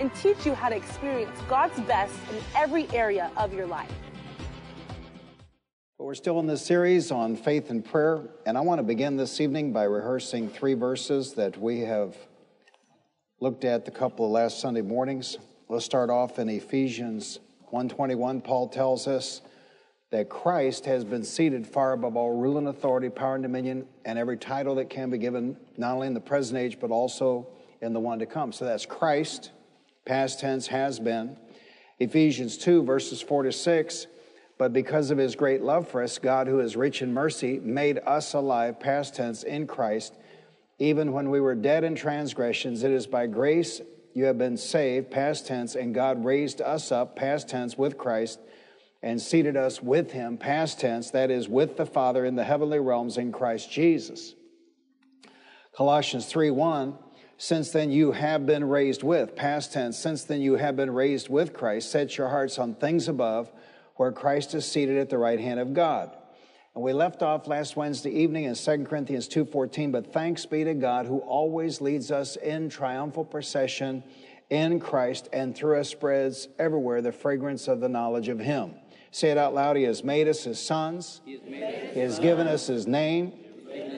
and teach you how to experience God's best in every area of your life. Well, we're still in this series on faith and prayer, and I want to begin this evening by rehearsing three verses that we have looked at the couple of last Sunday mornings. Let's start off in Ephesians 1:21. Paul tells us that Christ has been seated far above all rule and authority, power and dominion, and every title that can be given, not only in the present age, but also in the one to come. So that's Christ, past tense has been. Ephesians 2, verses 4 to 6. But because of his great love for us, God, who is rich in mercy, made us alive, past tense, in Christ, even when we were dead in transgressions. It is by grace you have been saved, past tense, and God raised us up, past tense, with Christ and seated us with him, past tense, that is, with the Father in the heavenly realms in Christ Jesus. Colossians 3 1, since then you have been raised with, past tense, since then you have been raised with Christ, set your hearts on things above, where Christ is seated at the right hand of God. And we left off last Wednesday evening in 2 Corinthians 2:14, but thanks be to God who always leads us in triumphal procession in Christ and through us spreads everywhere the fragrance of the knowledge of him. Say it out loud. He has made us his sons. He has, he has given us his name.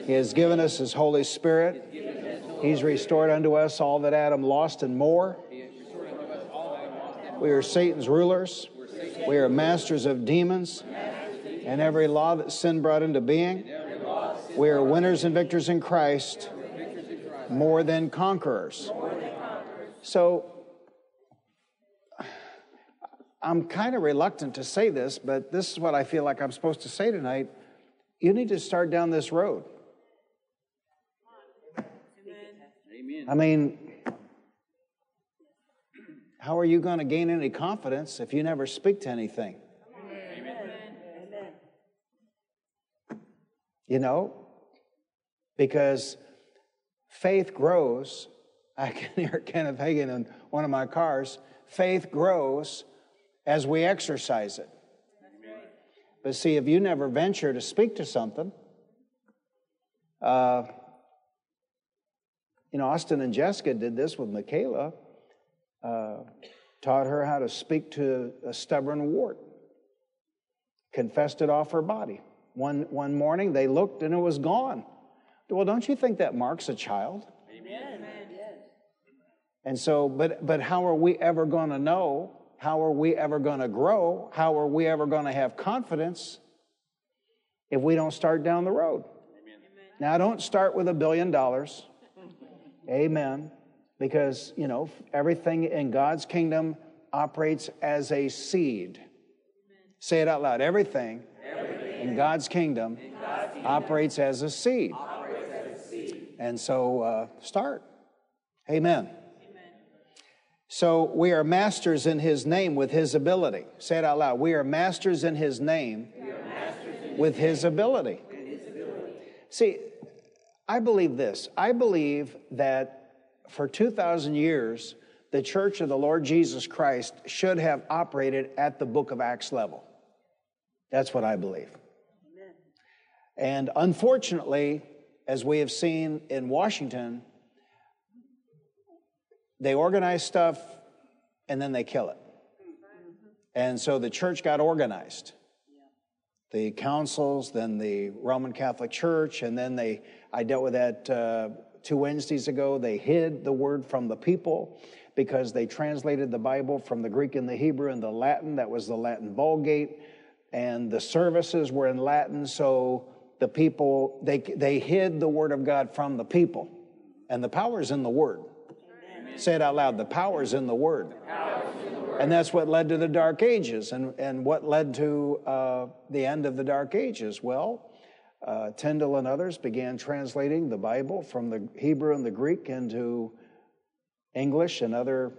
He has given us his Holy Spirit. He's restored unto us all that Adam lost and more. We are Satan's rulers. We are masters of demons and every law that sin brought into being. We are winners and victors in Christ, more than conquerors. So, I'm kind of reluctant to say this, but this is what I feel like I'm supposed to say tonight. You need to start down this road. I mean, how are you going to gain any confidence if you never speak to anything? You know, because faith grows. I can hear Kenneth Hagin in one of my cars. Faith grows as we exercise it. But see, if you never venture to speak to something, uh, you know, Austin and Jessica did this with Michaela, uh, taught her how to speak to a stubborn wart, confessed it off her body. One, one morning they looked and it was gone. Well, don't you think that marks a child? Amen. And so, but, but how are we ever going to know how are we ever going to grow? How are we ever going to have confidence if we don't start down the road? Amen. Now, don't start with a billion dollars. Amen. Because, you know, everything in God's kingdom operates as a seed. Amen. Say it out loud. Everything, everything in God's kingdom, in God's kingdom operates, as a seed. As a seed. And so uh, start. Amen. So we are masters in his name with his ability. Say it out loud. We are masters in his name with his ability. See, I believe this. I believe that for 2,000 years, the church of the Lord Jesus Christ should have operated at the book of Acts level. That's what I believe. Amen. And unfortunately, as we have seen in Washington, they organize stuff and then they kill it. Mm-hmm. And so the church got organized. The councils, then the Roman Catholic Church, and then they, I dealt with that uh, two Wednesdays ago. They hid the word from the people because they translated the Bible from the Greek and the Hebrew and the Latin. That was the Latin Vulgate. And the services were in Latin, so the people, they, they hid the word of God from the people. And the power is in the word. Say it out loud. The power is in the Word. And that's what led to the Dark Ages. And, and what led to uh, the end of the Dark Ages? Well, uh, Tyndale and others began translating the Bible from the Hebrew and the Greek into English and other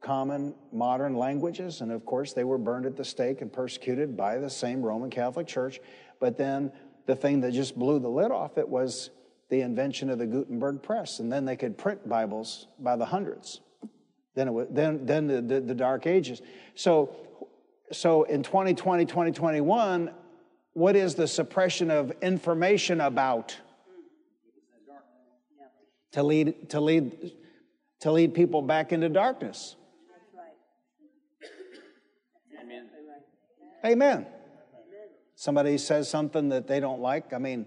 common modern languages. And of course, they were burned at the stake and persecuted by the same Roman Catholic Church. But then the thing that just blew the lid off it was the invention of the Gutenberg press. And then they could print Bibles by the hundreds. Then, it was, then, then the, the, the Dark Ages. So, so in 2020, 2021, what is the suppression of information about? To lead, to lead, to lead people back into darkness. Amen. Amen. Somebody says something that they don't like. I mean,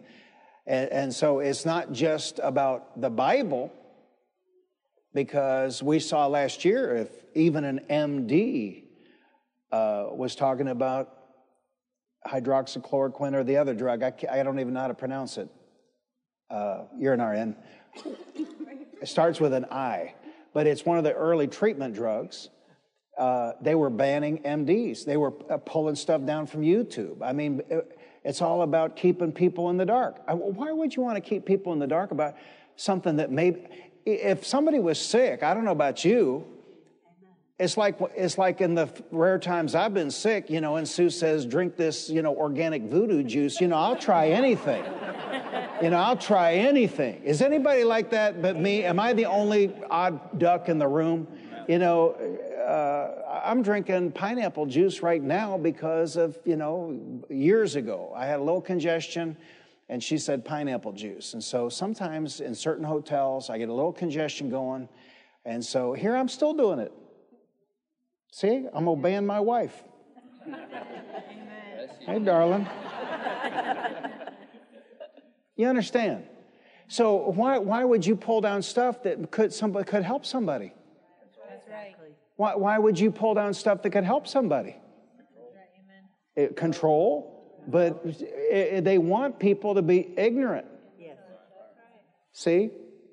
and, and so it's not just about the Bible, because we saw last year if even an MD uh, was talking about hydroxychloroquine or the other drug. I, I don't even know how to pronounce it. Uh, you're an RN. It starts with an I, but it's one of the early treatment drugs. Uh, they were banning MDs. They were uh, pulling stuff down from YouTube. I mean, it's all about keeping people in the dark. Why would you want to keep people in the dark about something that maybe, if somebody was sick, I don't know about you, it's like it's like in the rare times I've been sick, you know, and Sue says, "Drink this, you know, organic voodoo juice." You know, I'll try anything. you know, I'll try anything. Is anybody like that but me? Am I the only odd duck in the room? You know, uh, I'm drinking pineapple juice right now because of you know years ago I had a little congestion. And she said pineapple juice. And so sometimes in certain hotels, I get a little congestion going. And so here I'm still doing it. See, I'm obeying my wife. Amen. Hey, darling. you understand? So why, why would you pull down stuff that could somebody could help somebody? That's right. Why, why would you pull down stuff that could help somebody? It, control, but eh, eh, they want people to be ignorant. Yes. See,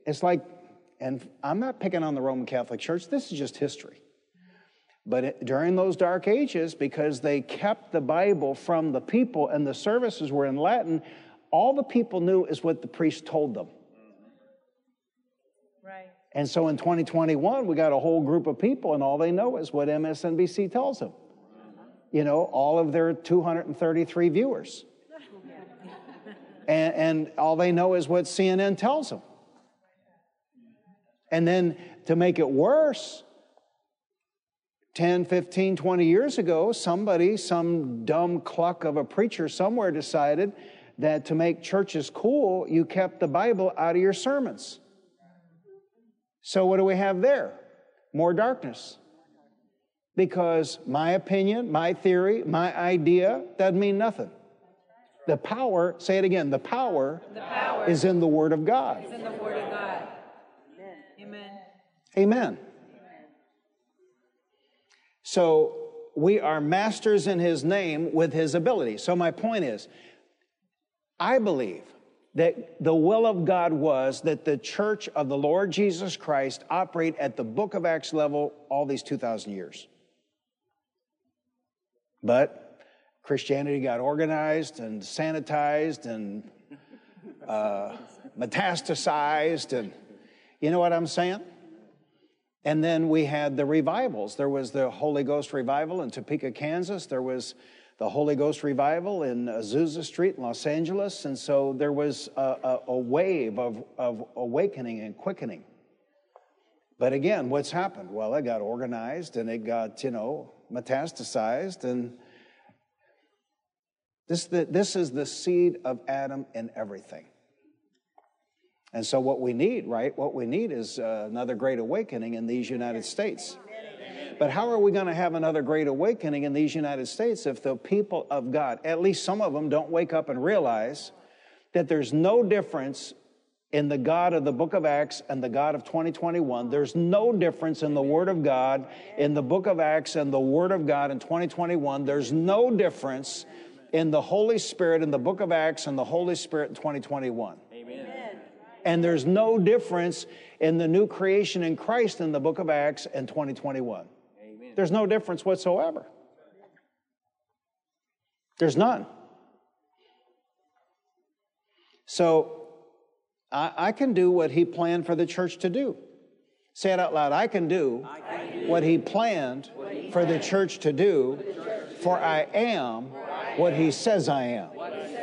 it's like, and I'm not picking on the Roman Catholic Church. This is just history. But it, during those dark ages, because they kept the Bible from the people and the services were in Latin, all the people knew is what the priest told them. Right. And so in 2021, we got a whole group of people, and all they know is what MSNBC tells them. You know, all of their 233 viewers. and, and all they know is what CNN tells them. And then to make it worse, 10, 15, 20 years ago, somebody, some dumb cluck of a preacher somewhere decided that to make churches cool, you kept the Bible out of your sermons. So, what do we have there? More darkness. Because my opinion, my theory, my idea doesn't mean nothing. The power, say it again, the power, the power is in the Word of God. Is in the Word of God. Amen. Amen. So we are masters in his name with his ability. So my point is, I believe that the will of God was that the church of the Lord Jesus Christ operate at the book of Acts level all these 2,000 years. But Christianity got organized and sanitized and uh, metastasized, and you know what I'm saying? And then we had the revivals. There was the Holy Ghost revival in Topeka, Kansas. There was the Holy Ghost revival in Azusa Street in Los Angeles. And so there was a, a, a wave of, of awakening and quickening. But again, what's happened? Well, it got organized and it got, you know, metastasized. And this, this is the seed of Adam in everything. And so, what we need, right? What we need is uh, another great awakening in these United States. But how are we going to have another great awakening in these United States if the people of God, at least some of them, don't wake up and realize that there's no difference in the God of the book of Acts and the God of 2021. There's no difference in the Word of God in the book of Acts and the Word of God in 2021. There's no difference in the Holy Spirit in the book of Acts and the Holy Spirit in 2021. Amen. And there's no difference in the new creation in Christ in the book of Acts and 2021. Amen. There's no difference whatsoever. There's none. So I, I, can do what he planned for the church to do. Say it out loud. I can do, what he planned for the church to do, for I am what he says I am.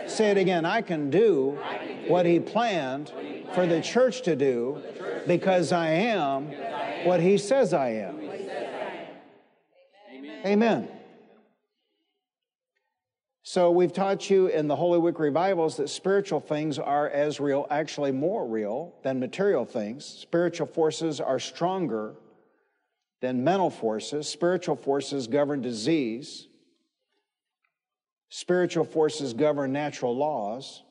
Say it again. I can do what he planned for the church to do because I am what he says I am. Amen. So, we've taught you in the Holy Week revivals that spiritual things are as real, actually more real than material things. Spiritual forces are stronger than mental forces. Spiritual forces govern disease. Spiritual forces govern natural laws.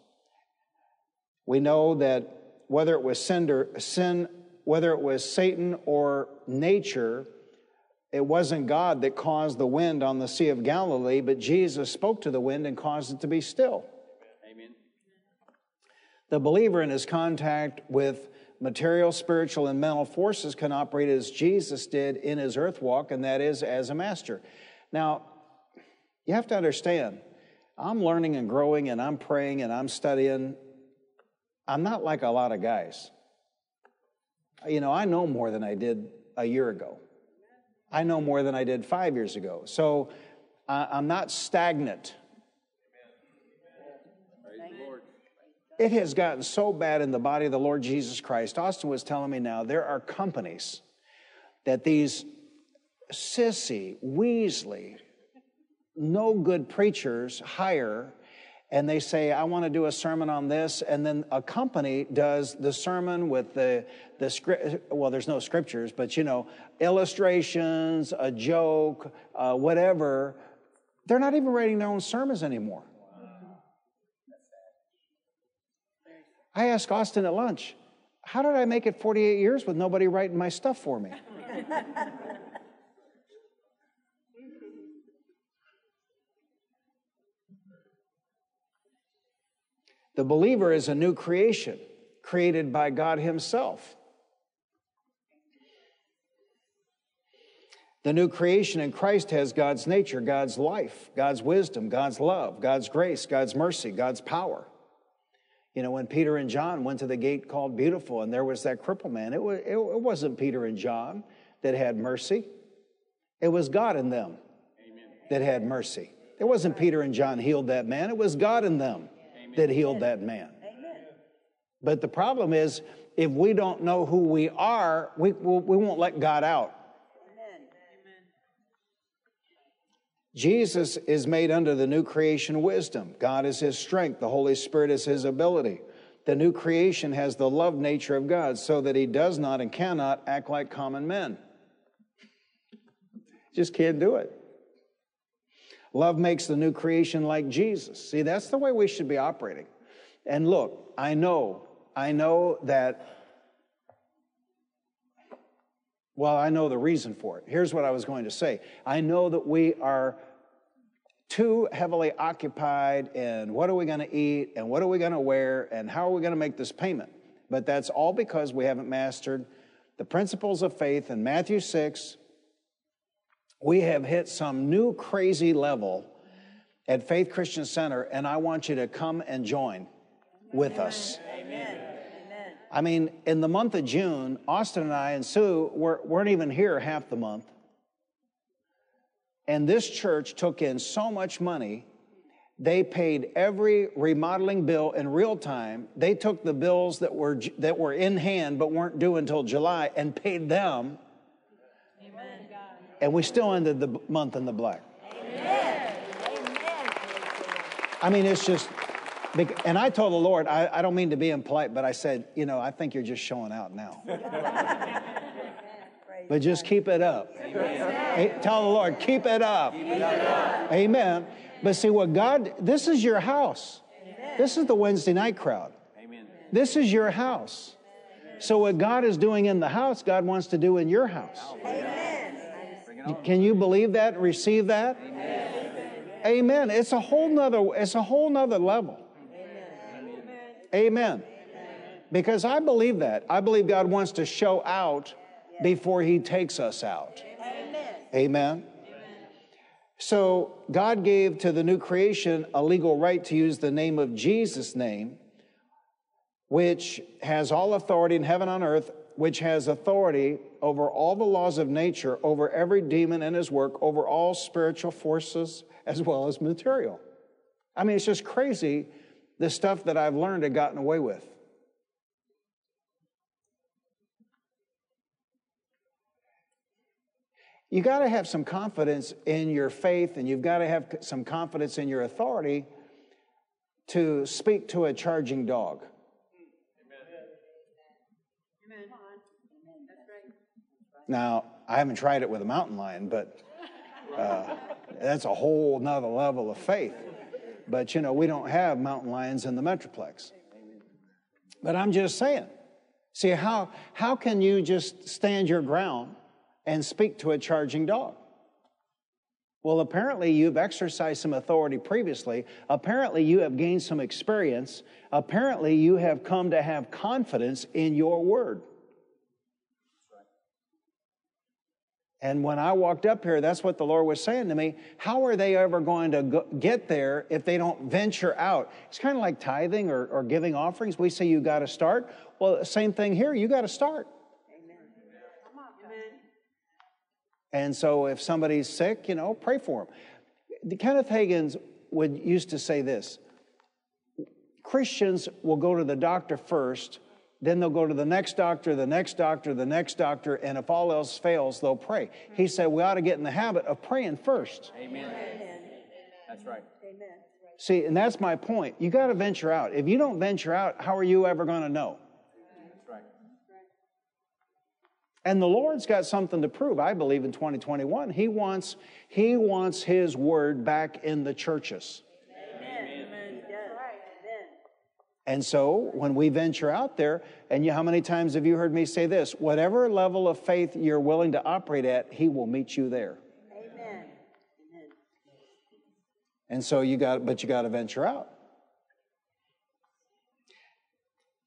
We know that whether it was sin, whether it was Satan or nature, it wasn't God that caused the wind on the Sea of Galilee, but Jesus spoke to the wind and caused it to be still. Amen. The believer in his contact with material, spiritual, and mental forces can operate as Jesus did in his earth walk, and that is as a master. Now, you have to understand, I'm learning and growing, and I'm praying and I'm studying. I'm not like a lot of guys. You know, I know more than I did a year ago. I know more than I did five years ago. So uh, I'm not stagnant. It has gotten so bad in the body of the Lord Jesus Christ. Austin was telling me now there are companies that these sissy, Weasley, no good preachers hire and they say, I want to do a sermon on this. And then a company does the sermon with the, the script. Well, there's no scriptures, but you know, illustrations, a joke, uh, whatever. They're not even writing their own sermons anymore. I asked Austin at lunch, how did I make it 48 years with nobody writing my stuff for me? The believer is a new creation created by God Himself. The new creation in Christ has God's nature, God's life, God's wisdom, God's love, God's grace, God's mercy, God's power. You know, when Peter and John went to the gate called Beautiful and there was that cripple man, it, was, it wasn't Peter and John that had mercy, it was God in them Amen. that had mercy. It wasn't Peter and John healed that man, it was God in them that healed that man. But the problem is, if we don't know who we are, we, we won't let God out. Jesus is made under the new creation wisdom. God is his strength. The Holy Spirit is his ability. The new creation has the love nature of God so that he does not and cannot act like common men. Just can't do it. Love makes the new creation like Jesus. See, that's the way we should be operating. And look, I know, I know that, well, I know the reason for it. Here's what I was going to say I know that we are too heavily occupied in what are we going to eat and what are we going to wear and how are we going to make this payment. But that's all because we haven't mastered the principles of faith in Matthew 6, we have hit some new crazy level at Faith Christian Center, and I want you to come and join with Amen. us. Amen. I mean, in the month of June, Austin and I and Sue were, weren't even here half the month. And this church took in so much money, they paid every remodeling bill in real time. They took the bills that were, that were in hand but weren't due until July and paid them and we still ended the month in the black. Amen. I mean, it's just, and I told the Lord, I, I don't mean to be impolite, but I said, you know, I think you're just showing out now. but just keep it up. Hey, tell the Lord, keep it up. Keep it up. Amen. But see what God, this is your house. Amen. This is the Wednesday night crowd. Amen. This is your house. So what God is doing in the house, God wants to do in your house. Amen. Can you believe that and receive that? Amen. Amen. It's a whole nother, it's a whole nother level. Amen. Amen. Because I believe that. I believe God wants to show out before he takes us out. Amen. Amen. So God gave to the new creation a legal right to use the name of Jesus' name, which has all authority in heaven and on earth which has authority over all the laws of nature, over every demon and his work, over all spiritual forces as well as material. I mean, it's just crazy the stuff that I've learned and gotten away with. You got to have some confidence in your faith and you've got to have some confidence in your authority to speak to a charging dog. Now, I haven't tried it with a mountain lion, but uh, that's a whole nother level of faith. But you know, we don't have mountain lions in the Metroplex. But I'm just saying. See, how, how can you just stand your ground and speak to a charging dog? Well, apparently you've exercised some authority previously. Apparently you have gained some experience. Apparently you have come to have confidence in your word. And when I walked up here, that's what the Lord was saying to me. How are they ever going to go, get there if they don't venture out? It's kind of like tithing or, or giving offerings. We say you got to start. Well, same thing here. You got to start. Amen. And so if somebody's sick, you know, pray for them. Kenneth Hagin's would used to say this Christians will go to the doctor first then they'll go to the next doctor, the next doctor, the next doctor, and if all else fails, they'll pray. He said we ought to get in the habit of praying first. Amen. Amen. That's right. Amen. See, and that's my point. You got to venture out. If you don't venture out, how are you ever going to know? That's right. And the Lord's got something to prove, I believe, in 2021. He wants, he wants His word back in the churches. And so when we venture out there, and you, how many times have you heard me say this? Whatever level of faith you're willing to operate at, He will meet you there. Amen. And so you got, but you got to venture out.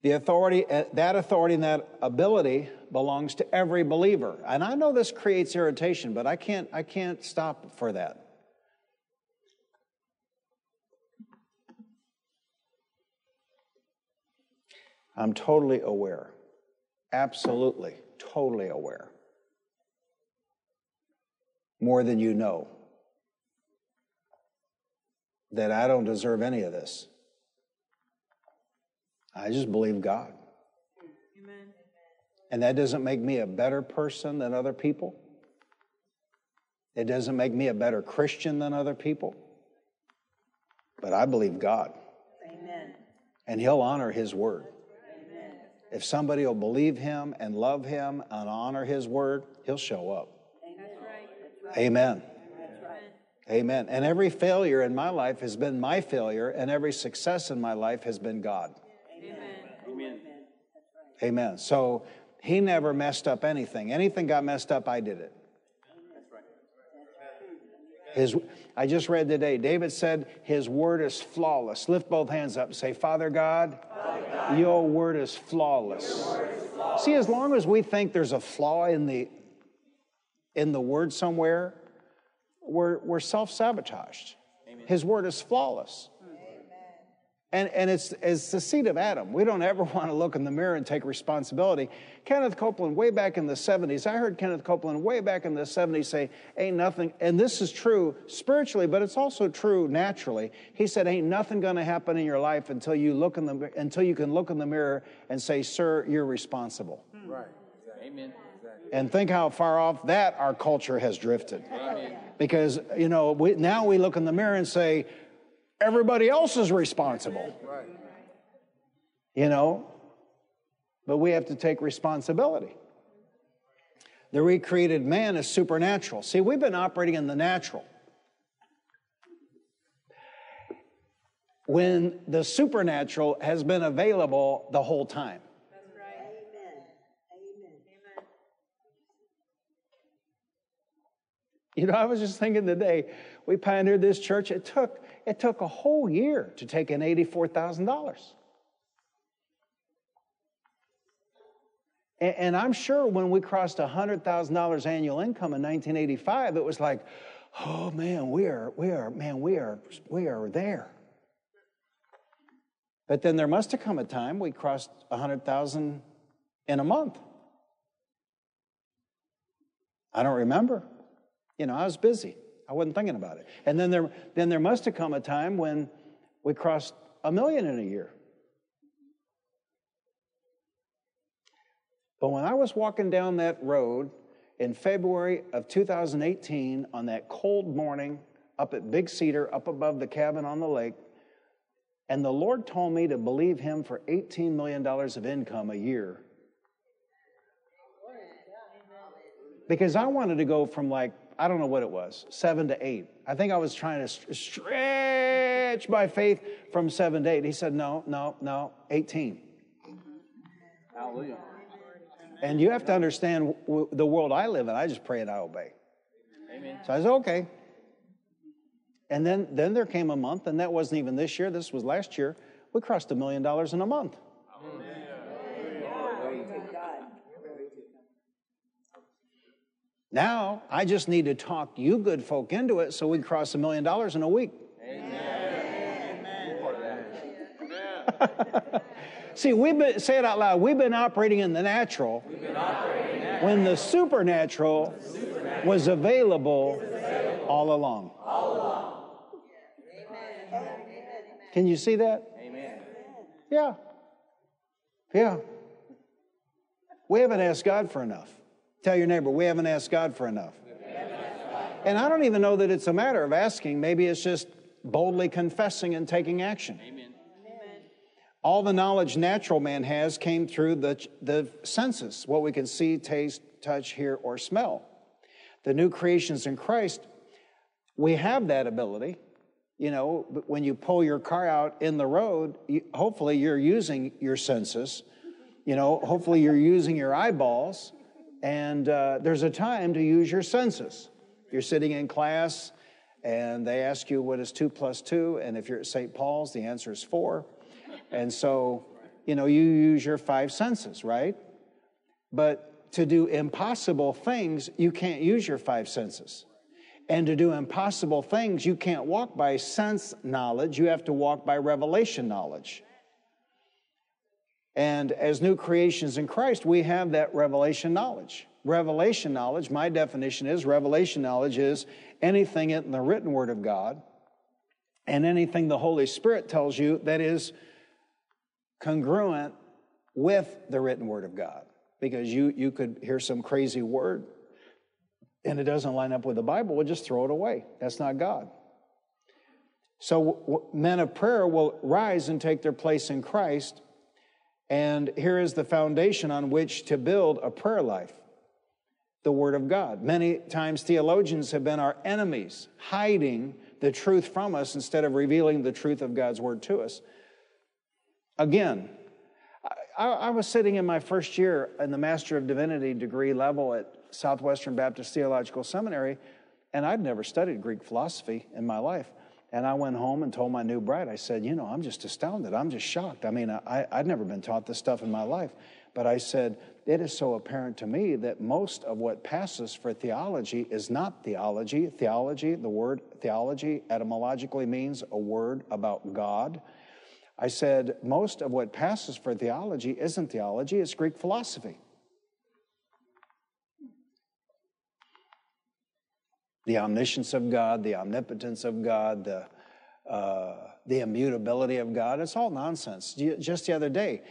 The authority, uh, that authority and that ability belongs to every believer. And I know this creates irritation, but I can't, I can't stop for that. I'm totally aware, absolutely, totally aware, more than you know, that I don't deserve any of this. I just believe God. Amen. And that doesn't make me a better person than other people. It doesn't make me a better Christian than other people. But I believe God. Amen. And He'll honor His word. If somebody will believe him and love him and honor his word, he'll show up. Amen. Amen. And every failure in my life has been my failure, and every success in my life has been God. Amen. Amen. Amen. So he never messed up anything. Anything got messed up, I did it. His, I just read today, David said, His word is flawless. Lift both hands up and say, Father God, Father God your word is flawless. Word is flawless. See, as long as we think there's a flaw in the, in the word somewhere, we're, we're self sabotaged. His word is flawless. And, and it's, it's the seed of Adam. We don't ever want to look in the mirror and take responsibility. Kenneth Copeland, way back in the 70s, I heard Kenneth Copeland way back in the 70s say, Ain't nothing, and this is true spiritually, but it's also true naturally. He said, Ain't nothing going to happen in your life until you, look in the, until you can look in the mirror and say, Sir, you're responsible. Hmm. Right. Amen. And think how far off that our culture has drifted. Amen. Because, you know, we, now we look in the mirror and say, everybody else is responsible. Right. You know, but we have to take responsibility. The recreated man is supernatural. See, we've been operating in the natural. When the supernatural has been available the whole time. You know, I was just thinking today, we pioneered this church. It took it took a whole year to take in $84,000. And, I'm sure when we crossed $100,000 annual income in 1985, it was like, oh man, we are, we are, man, we are, we are there. But then there must have come a time we crossed 100,000 in a month. I don't remember. You know, I was busy. I wasn't thinking about it. And then there, then there must have come a time when we crossed a million in a year. But when I was walking down that road in February of 2018 on that cold morning up at Big Cedar, up above the cabin on the lake, and the Lord told me to believe Him for $18 million of income a year. Because I wanted to go from like, I don't know what it was, seven to eight. I think I was trying to stretch my faith from seven to eight. He said, no, no, no, 18. Hallelujah. And you have to understand the world I live in. I just pray and I obey. Amen. So I said, okay. And then, then there came a month, and that wasn't even this year, this was last year. We crossed a million dollars in a month. Now, I just need to talk you good folk into it so we can cross a million dollars in a week. See, we've been, say it out loud, we've been operating in the natural when the supernatural, was available, all along. Can you see that? Amen. Yeah. Yeah. We haven't asked God for enough. Tell your neighbor, we haven't asked God for enough. And I don't even know that it's a matter of asking. Maybe it's just boldly confessing and taking action. Amen. All the knowledge natural man has came through the, the senses, what we can see, taste, touch, hear, or smell. The new creations in Christ, we have that ability. You know, but when you pull your car out in the road, you, hopefully you're using your senses. You know, hopefully you're using your eyeballs. And uh, there's a time to use your senses. You're sitting in class and they ask you what is two plus two. And if you're at St. Paul's, the answer is four. And so, you know, you use your five senses, right? But to do impossible things, you can't use your five senses. And to do impossible things, you can't walk by sense knowledge, you have to walk by revelation knowledge. And as new creations in Christ, we have that revelation knowledge. Revelation knowledge, my definition is revelation knowledge is anything in the written word of God and anything the Holy Spirit tells you that is congruent with the written word of God. Because you, you could hear some crazy word and it doesn't line up with the Bible, we'll just throw it away. That's not God. So w- men of prayer will rise and take their place in Christ. And here is the foundation on which to build a prayer life the Word of God. Many times theologians have been our enemies, hiding the truth from us instead of revealing the truth of God's Word to us. Again, I, I was sitting in my first year in the Master of Divinity degree level at Southwestern Baptist Theological Seminary, and I'd never studied Greek philosophy in my life. And I went home and told my new bride, I said, You know, I'm just astounded. I'm just shocked. I mean, I, I'd never been taught this stuff in my life. But I said, It is so apparent to me that most of what passes for theology is not theology. Theology, the word theology etymologically means a word about God. I said, Most of what passes for theology isn't theology, it's Greek philosophy. The omniscience of God, the omnipotence of God, the, uh, the immutability of God. It's all nonsense. Just the other day,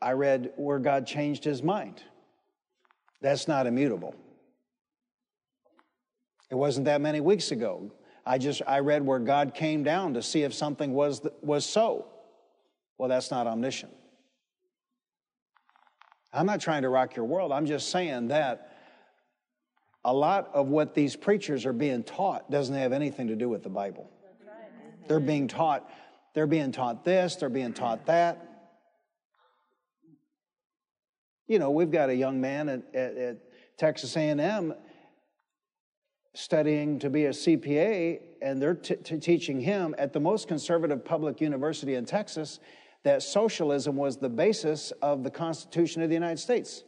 I read where God changed his mind. That's not immutable. It wasn't that many weeks ago. I just I read where God came down to see if something was was so. Well, that's not omniscient. I'm not trying to rock your world. I'm just saying that a lot of what these preachers are being taught doesn't have anything to do with the Bible. They're being taught, they're being taught this, they're being taught that. You know, we've got a young man at, at, at Texas A&M studying to be a CPA, and they're t- t- teaching him at the most conservative public university in Texas that socialism was the basis of the Constitution of the United States.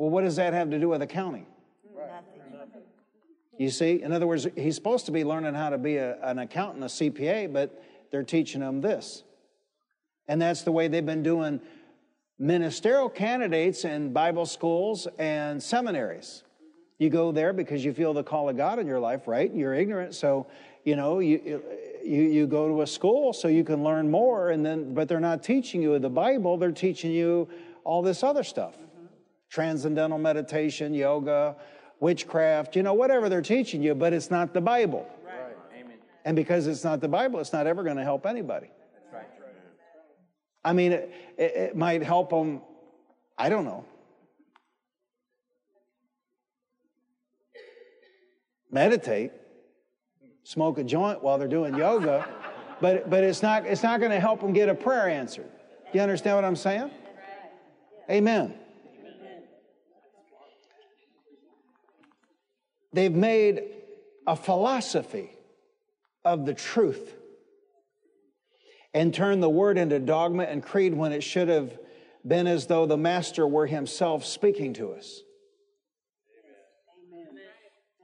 Well, what does that have to do with accounting? You see, in other words, he's supposed to be learning how to be a, an accountant, a CPA, but they're teaching him this. And that's the way they've been doing ministerial candidates in Bible schools and seminaries. You go there because you feel the call of God in your life, right? You're ignorant, so you know you you you go to a school so you can learn more, and then but they're not teaching you the Bible; they're teaching you all this other stuff. Transcendental meditation, yoga, witchcraft, you know, whatever they're teaching you, but it's not the Bible. Right. Amen. And because it's not the Bible, it's not ever going to help anybody. That's right. I mean, it, it, it might help them. I don't know meditate, smoke a joint while they're doing yoga, but, but it's not, it's not going to help them get a prayer answered. You understand what I'm saying? Amen. They've made a philosophy of the truth and turned the word into dogma and creed when it should have been as though the master were himself speaking to us.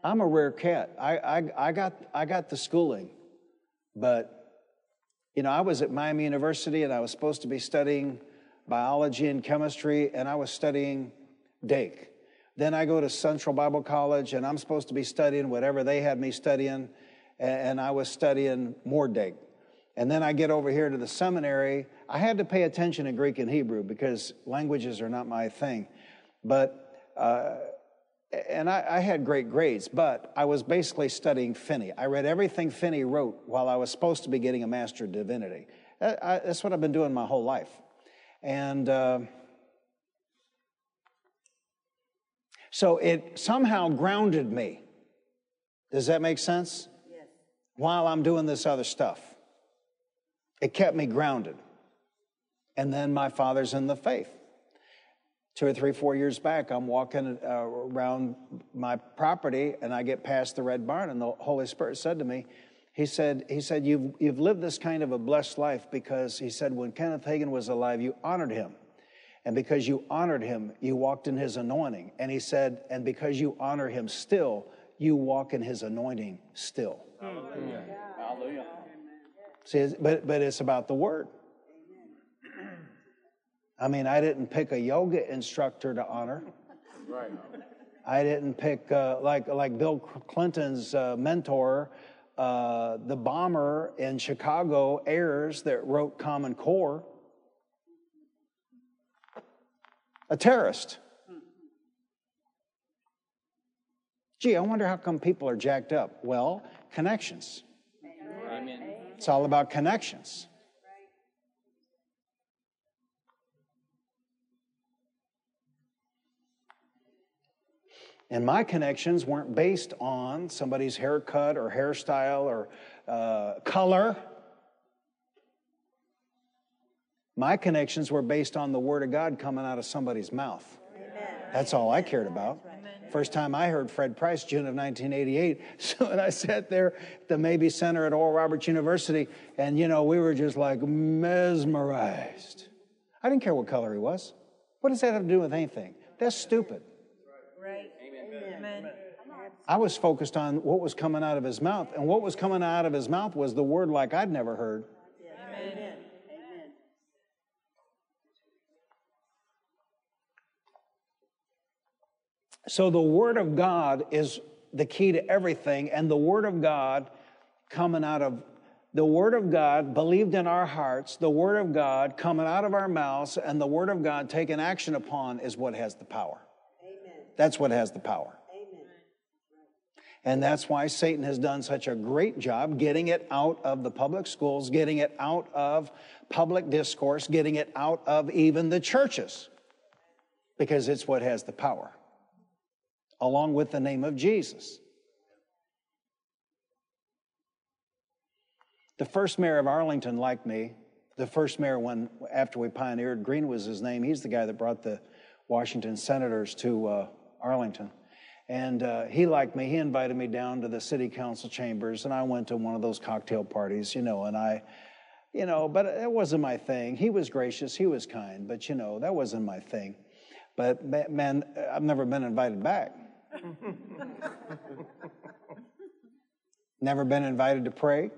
I'm a rare cat. I, I, I, got, I got the schooling, but, you know, I was at Miami University and I was supposed to be studying biology and chemistry, and I was studying Dake. Then I go to Central Bible College and I'm supposed to be studying whatever they had me studying, and I was studying more Dake. And then I get over here to the seminary. I had to pay attention to Greek and Hebrew because languages are not my thing. But uh, and I, I, had great grades, but I was basically studying Finney. I read everything Finney wrote while I was supposed to be getting a Master of Divinity. I, I, that's what I've been doing my whole life. And uh, so it somehow grounded me. Does that make sense? Yes. While I'm doing this other stuff, it kept me grounded. And then my father's in the faith two or three, four years back, I'm walking uh, around my property and I get past the red barn, and the Holy Spirit said to me, he said, he said you've, you've lived this kind of a blessed life because he said, when Kenneth Hagin was alive, you honored him. And because you honored him, you walked in his anointing. And he said, and because you honor him still, you walk in his anointing still. Hallelujah. Hallelujah. See, but, but it's about the word. I mean, I didn't pick a yoga instructor to honor. Right. I didn't pick uh, like like Bill Clinton's uh, mentor, uh, the bomber in Chicago, Ayers, that wrote Common Core. A terrorist. Gee, I wonder how come people are jacked up. Well, connections. It's all about connections. And my connections weren't based on somebody's haircut or hairstyle or uh, color. My connections were based on the Word of God coming out of somebody's mouth. Amen. That's all I cared about. Amen. First time I heard Fred Price, June of 1988. So and I sat there at the Mabee Center at Oral Roberts University, and you know, we were just like mesmerized. I didn't care what color he was. What does that have to do with anything? That's stupid. I was focused on what was coming out of his mouth, and what was coming out of his mouth was the word like I'd never heard. So the Word of God is the key to everything, and the Word of God coming out of the Word of God believed in our hearts, the Word of God coming out of our mouths, and the Word of God taken action upon is what has the power. Amen. That's what has the power. And that's why Satan has done such a great job getting it out of the public schools, getting it out of public discourse, getting it out of even the churches, because it's what has the power, along with the name of Jesus. The first mayor of Arlington liked me. The first mayor, when after we pioneered, Green was his name. He's the guy that brought the Washington senators to uh, Arlington. And uh, he liked me. He invited me down to the city council chambers, and I went to one of those cocktail parties, you know, and I, you know, but it wasn't my thing. He was gracious, he was kind, but, you know, that wasn't my thing. But, man, I've never been invited back. never been invited to pray.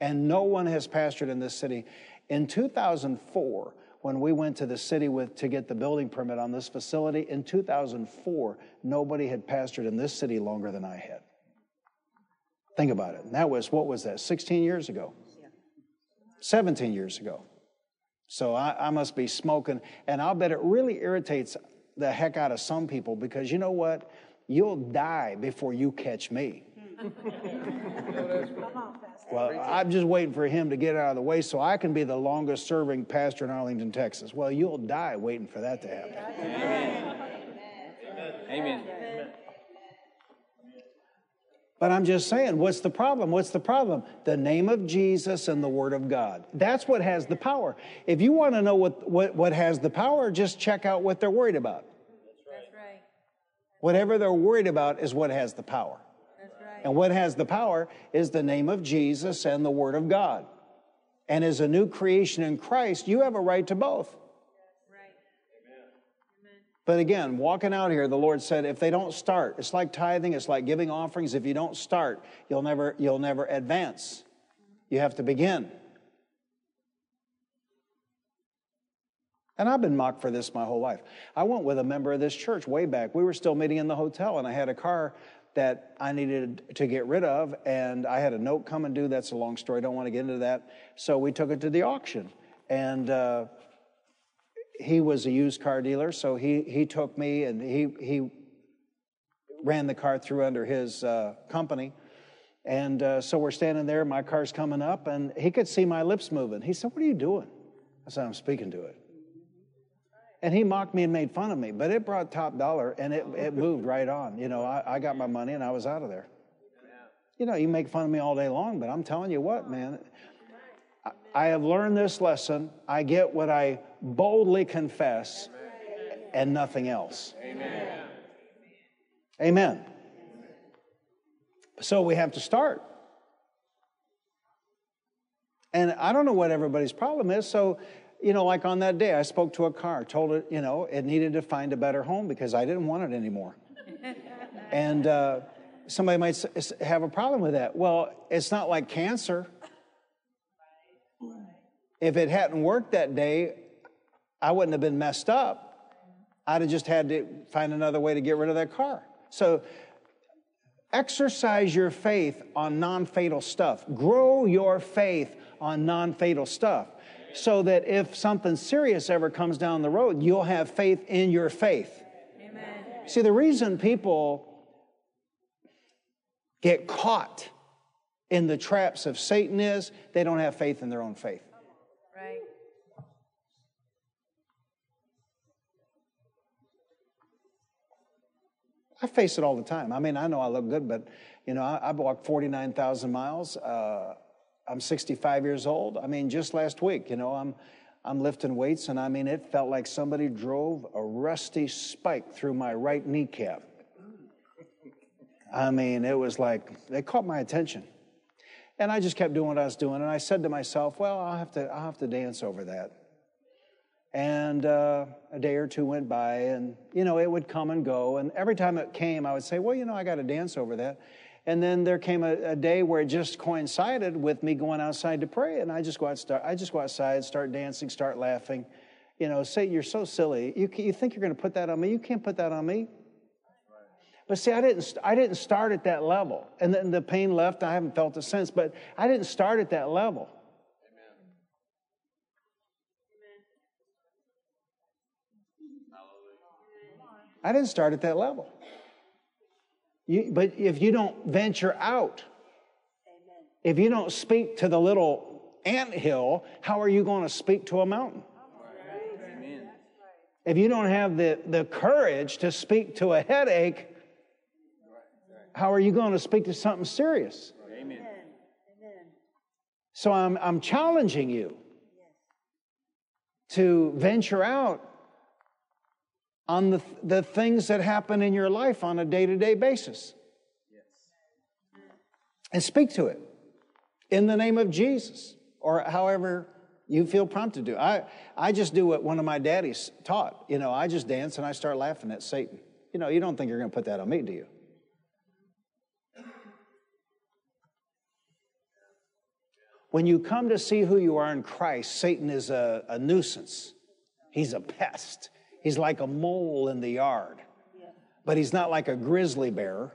And no one has pastored in this city. In 2004, when we went to the city with, to get the building permit on this facility in 2004, nobody had pastored in this city longer than I had. Think about it. And that was, what was that, 16 years ago? 17 years ago. So I, I must be smoking. And I'll bet it really irritates the heck out of some people because you know what? You'll die before you catch me. well, I'm just waiting for him to get out of the way so I can be the longest serving pastor in Arlington, Texas. Well, you'll die waiting for that to happen. Amen. Amen. But I'm just saying, what's the problem? What's the problem? The name of Jesus and the Word of God. That's what has the power. If you want to know what, what, what has the power, just check out what they're worried about. Whatever they're worried about is what has the power. That's right. And what has the power is the name of Jesus and the Word of God. And as a new creation in Christ, you have a right to both. Right. But again, walking out here, the Lord said, if they don't start, it's like tithing, it's like giving offerings. If you don't start, you'll never, you'll never advance. You have to begin. And I've been mocked for this my whole life. I went with a member of this church way back. We were still meeting in the hotel, and I had a car that I needed to get rid of, and I had a note coming due. That's a long story. I don't want to get into that. So we took it to the auction, and uh, he was a used car dealer, so he he took me and he he ran the car through under his uh, company. And uh, so we're standing there, my car's coming up, and he could see my lips moving. He said, What are you doing? I said, I'm speaking to it. And he mocked me and made fun of me, but it brought top dollar and it, it moved right on. You know, I, I got my money and I was out of there. You know, you make fun of me all day long, but I'm telling you what, man, I, I have learned this lesson. I get what I boldly confess and nothing else. Amen. Amen. So we have to start. And I don't know what everybody's problem is. So, you know, like on that day, I spoke to a car, told it, you know, it needed to find a better home because I didn't want it anymore. and uh, somebody might have a problem with that. Well, it's not like cancer. If it hadn't worked that day, I wouldn't have been messed up. I'd have just had to find another way to get rid of that car. So exercise your faith on non fatal stuff. Grow your faith on non fatal stuff so that if something serious ever comes down the road, you'll have faith in your faith. Amen. See, the reason people get caught in the traps of Satan is they don't have faith in their own faith. Right. I face it all the time. I mean, I know I look good, but you know, I, I've walked 49,000 miles. Uh, I'm 65 years old. I mean, just last week, you know, I'm I'm lifting weights, and I mean, it felt like somebody drove a rusty spike through my right kneecap. I mean, it was like they caught my attention, and I just kept doing what I was doing. And I said to myself, "Well, I'll have to I'll have to dance over that." And uh, a day or two went by, and you know, it would come and go. And every time it came, I would say, "Well, you know, I got to dance over that." And then there came a, a, day where it just coincided with me going outside to pray, and I just go out, start, I just go outside, start dancing, start laughing. You know, say you're so silly. You, you think you're going to put that on me? You can't put that on me. But see, I didn't, I didn't start at that level, and then the pain left. I haven't felt it since, but I didn't start at that level. I didn't start at that level. You, but if you don't venture out, if you don't speak to the little ant hill, how are you going to speak to a mountain? Amen. If you don't have the, the courage to speak to a headache, how are you going to speak to something serious? Amen. So I'm, I'm challenging you to venture out on the, the things that happen in your life on a day to day basis. And speak to it in the name of Jesus or however you feel prompted to. I, I just do what one of my daddies taught. You know, I just dance and I start laughing at Satan. You know, you don't think you're going to put that on me, do you? When you come to see who you are in Christ, Satan is a, a nuisance. He's a pest. He's like a mole in the yard. But he's not like a grizzly bear.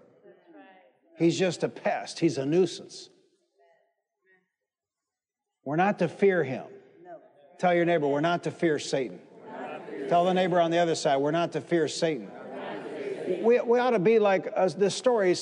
He's just a pest. He's a nuisance. We're not to fear him. Tell your neighbor, we're not to fear Satan. Tell the neighbor on the other side, we're not to fear Satan. We, we ought to be like uh, this story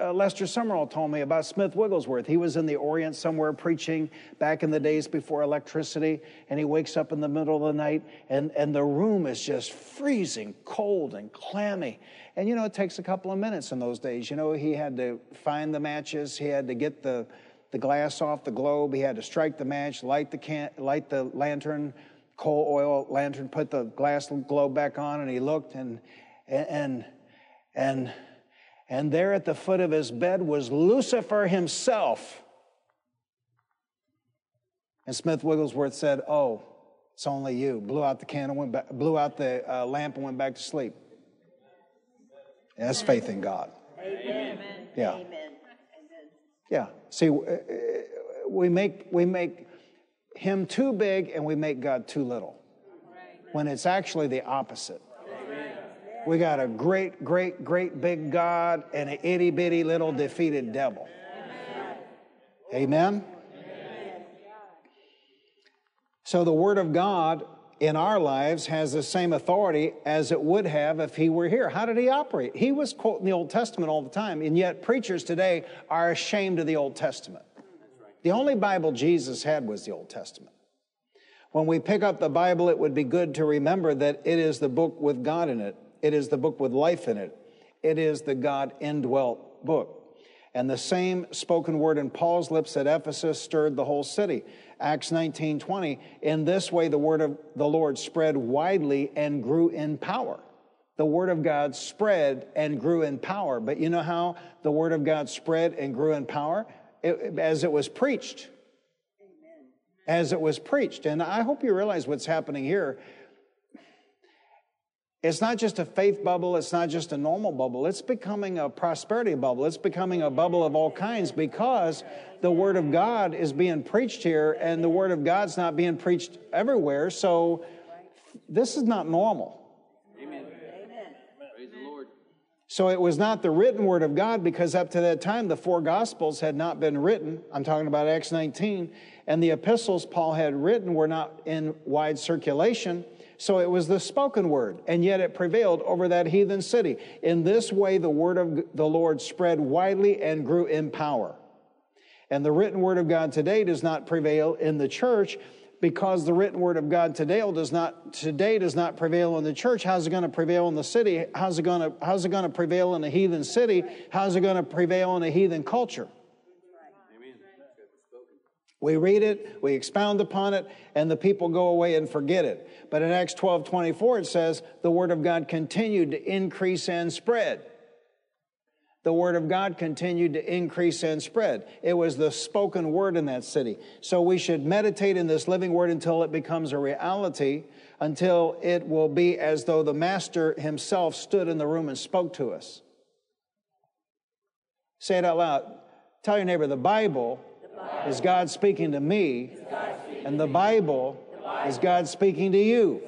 uh, Lester Sumrall told me about Smith Wigglesworth. He was in the Orient somewhere preaching back in the days before electricity, and he wakes up in the middle of the night, and, and the room is just freezing cold and clammy. And you know, it takes a couple of minutes in those days. You know, he had to find the matches, he had to get the, the glass off the globe, he had to strike the match, light the, can, light the lantern, coal oil lantern, put the glass globe back on, and he looked, and, and and, and there at the foot of his bed was Lucifer himself. And Smith Wigglesworth said, Oh, it's only you. Blew out the candle, went back, blew out the uh, lamp, and went back to sleep. that's faith in God. Amen. Yeah. Amen. Yeah. See, uh, we make, we make him too big and we make God too little. When it's actually the opposite. We got a great, great, great big God and an itty bitty little defeated devil. Amen? Amen? So the Word of God in our lives has the same authority as it would have if He were here. How did He operate? He was quoting the Old Testament all the time, and yet preachers today are ashamed of the Old Testament. The only Bible Jesus had was the Old Testament. When we pick up the Bible, it would be good to remember that it is the book with God in it. It is the book with life in it. It is the God indwelt book. And the same spoken word in Paul's lips at Ephesus stirred the whole city. Acts 19 20. In this way, the word of the Lord spread widely and grew in power. The word of God spread and grew in power. But you know how the word of God spread and grew in power? It, as it was preached. Amen. As it was preached. And I hope you realize what's happening here. It's not just a faith bubble, it's not just a normal bubble, it's becoming a prosperity bubble. It's becoming a bubble of all kinds because the Word of God is being preached here and the Word of God's not being preached everywhere. So this is not normal. Amen. Praise the Lord. So it was not the written Word of God because up to that time the four Gospels had not been written. I'm talking about Acts 19. And the epistles Paul had written were not in wide circulation. So it was the spoken word, and yet it prevailed over that heathen city. In this way, the word of the Lord spread widely and grew in power. And the written word of God today does not prevail in the church because the written word of God today does not today does not prevail in the church. How's it going to prevail in the city? How's it going to how's it going to prevail in a heathen city? How's it going to prevail in a heathen culture? We read it, we expound upon it, and the people go away and forget it. But in Acts 12 24, it says, the word of God continued to increase and spread. The word of God continued to increase and spread. It was the spoken word in that city. So we should meditate in this living word until it becomes a reality, until it will be as though the Master himself stood in the room and spoke to us. Say it out loud. Tell your neighbor, the Bible is God speaking to me, and the Bible is God speaking to you.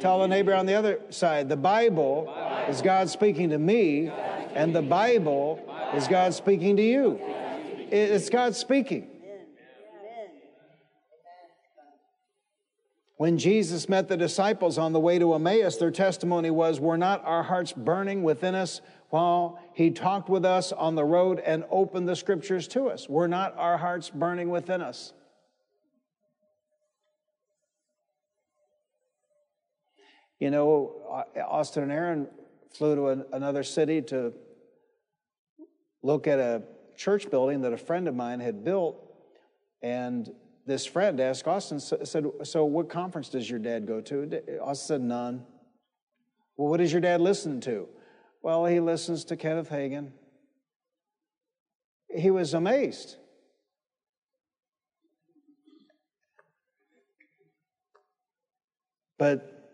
Tell the neighbor on the other side, the Bible is God speaking to me, and the Bible is God speaking to you. It's God speaking. When Jesus met the disciples on the way to Emmaus, their testimony was, Were not our hearts burning within us while he talked with us on the road and opened the scriptures to us? Were not our hearts burning within us? You know, uh, Austin and Aaron flew to an, another city to look at a church building that a friend of mine had built, and this friend asked Austin, said, So, what conference does your dad go to? Austin said, None. Well, what does your dad listen to? Well, he listens to Kenneth Hagin. He was amazed. But,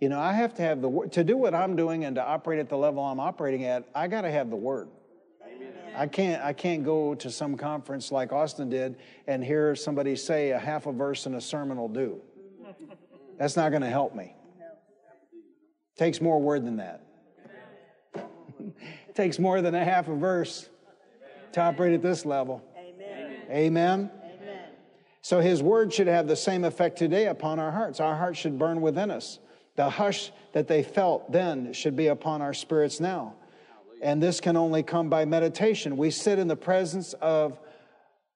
you know, I have to have the word. To do what I'm doing and to operate at the level I'm operating at, I got to have the word. I can't, I can't go to some conference like Austin did and hear somebody say a half a verse in a sermon will do. That's not going to help me. Takes more word than that. takes more than a half a verse to operate at this level. Amen. Amen. Amen. So his word should have the same effect today upon our hearts. Our hearts should burn within us. The hush that they felt then should be upon our spirits now. And this can only come by meditation. We sit in the presence of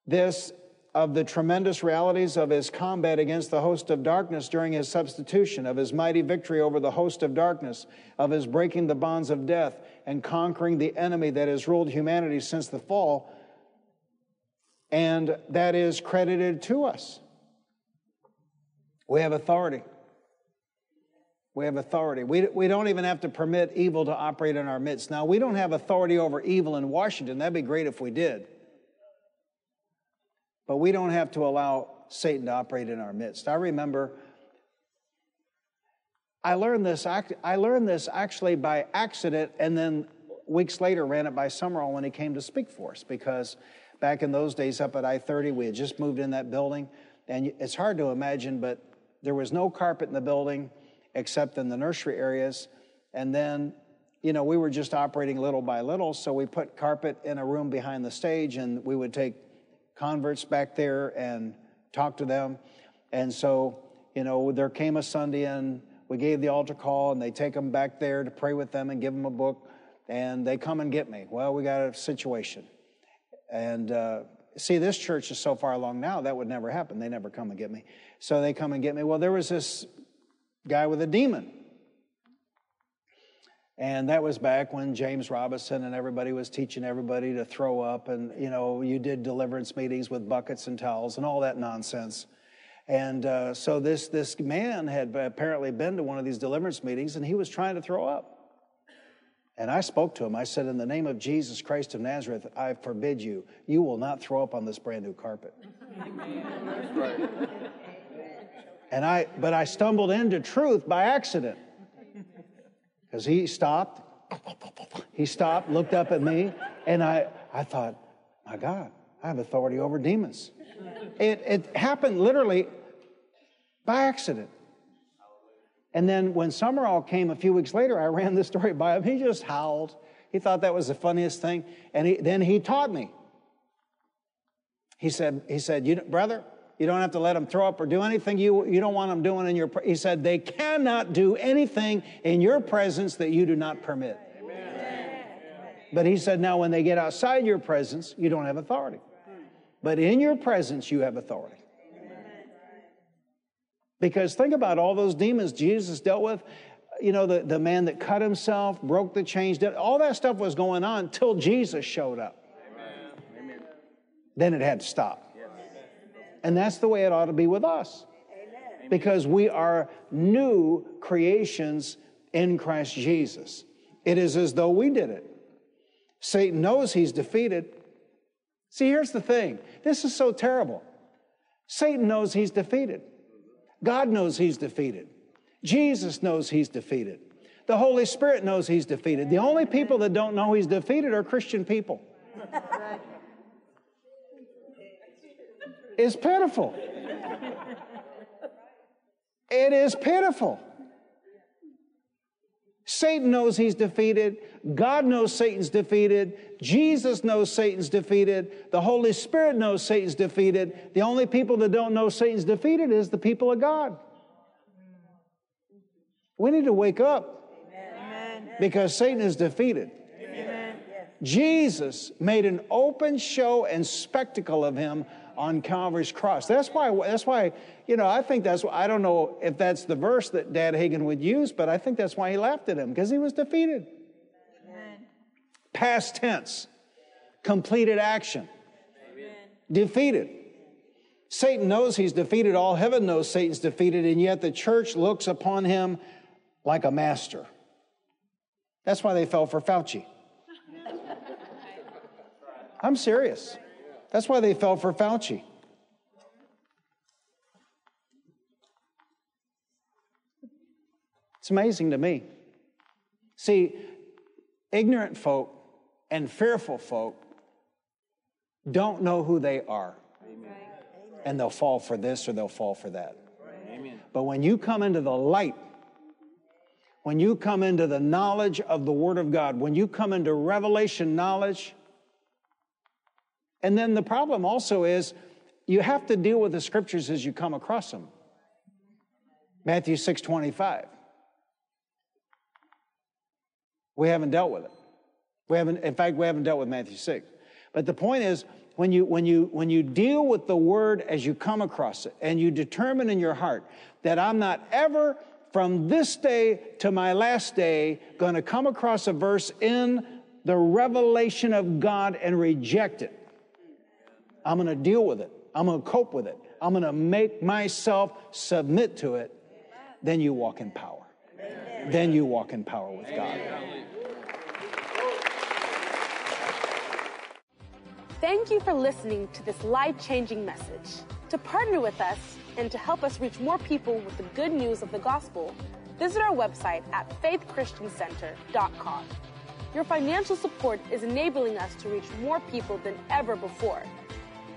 this, of the tremendous realities of his combat against the host of darkness during his substitution, of his mighty victory over the host of darkness, of his breaking the bonds of death and conquering the enemy that has ruled humanity since the fall. And that is credited to us. We have authority. We have authority. We, we don't even have to permit evil to operate in our midst. Now, we don't have authority over evil in Washington. That'd be great if we did. But we don't have to allow Satan to operate in our midst. I remember I learned this I learned this actually by accident and then weeks later ran it by Sumrall when he came to speak for us because back in those days up at I-30 we had just moved in that building and it's hard to imagine but there was no carpet in the building except in the nursery areas. And then, you know, we were just operating little by little, so we put carpet in a room behind the stage, and we would take converts back there and talk to them. And so, you know, there came a Sunday, and we gave the altar call, and they take them back there to pray with them and give them a book, and they come and get me. Well, we got a situation. And uh, see, this church is so far along now, that would never happen. They never come and get me. So they come and get me. Well, there was this guy with a demon. And that was back when James Robison and everybody was teaching everybody to throw up. And, you know, you did deliverance meetings with buckets and towels and all that nonsense. And uh, so this, this man had apparently been to one of these deliverance meetings and he was trying to throw up. And I spoke to him. I said, In the name of Jesus Christ of Nazareth, I forbid you. You will not throw up on this brand new carpet. And I, but I stumbled into truth by accident. Because he stopped, he stopped, looked up at me, and I, I thought, my God, I have authority over demons. It, it happened literally by accident. And then when Sumrall came a few weeks later, I ran this story by him. He just howled. He thought that was the funniest thing. And he, then he taught me. He said, he said, you brother, you don't have to let them throw up or do anything you, you don't want them doing in your. He said, they cannot do anything in your presence that you do not permit. Amen. But he said, now when they get outside your presence, you don't have authority. But in your presence, you have authority. Because think about all those demons Jesus dealt with. You know, the, the man that cut himself, broke the chains, all that stuff was going on till Jesus showed up. Amen. Then it had to stop. And that's the way it ought to be with us. Amen. Because we are new creations in Christ Jesus. It is as though we did it. Satan knows he's defeated. See, here's the thing this is so terrible. Satan knows he's defeated. God knows he's defeated. Jesus knows he's defeated. The Holy Spirit knows he's defeated. The only people that don't know he's defeated are Christian people. It's pitiful. It is pitiful. Satan knows he's defeated. God knows Satan's defeated. Jesus knows Satan's defeated. The Holy Spirit knows Satan's defeated. The only people that don't know Satan's defeated is the people of God. We need to wake up Amen. because Satan is defeated. Amen. Jesus made an open show and spectacle of him on Calvary's cross. That's why, that's why, you know, I think that's, I don't know if that's the verse that Dad Hagin would use, but I think that's why he laughed at him, because he was defeated. Amen. Past tense, completed action, Amen. defeated. Satan knows he's defeated. All heaven knows Satan's defeated, and yet the church looks upon him like a master. That's why they fell for Fauci. I'm serious. That's why they fell for Fauci. It's amazing to me. See, ignorant folk and fearful folk don't know who they are. Amen. And they'll fall for this or they'll fall for that. Amen. But when you come into the light, when you come into the knowledge of the Word of God, when you come into revelation knowledge, and then the problem also is you have to deal with the scriptures as you come across them. Matthew 6 25. We haven't dealt with it. We haven't, in fact, we haven't dealt with Matthew 6. But the point is, when you, when you, when you deal with the word as you come across it, and you determine in your heart that I'm not ever from this day to my last day going to come across a verse in the revelation of God and reject it. I'm going to deal with it. I'm going to cope with it. I'm going to make myself submit to it. Then you walk in power. Then you walk in power with God. Thank you for listening to this life changing message. To partner with us and to help us reach more people with the good news of the gospel, visit our website at faithchristiancenter.com. Your financial support is enabling us to reach more people than ever before.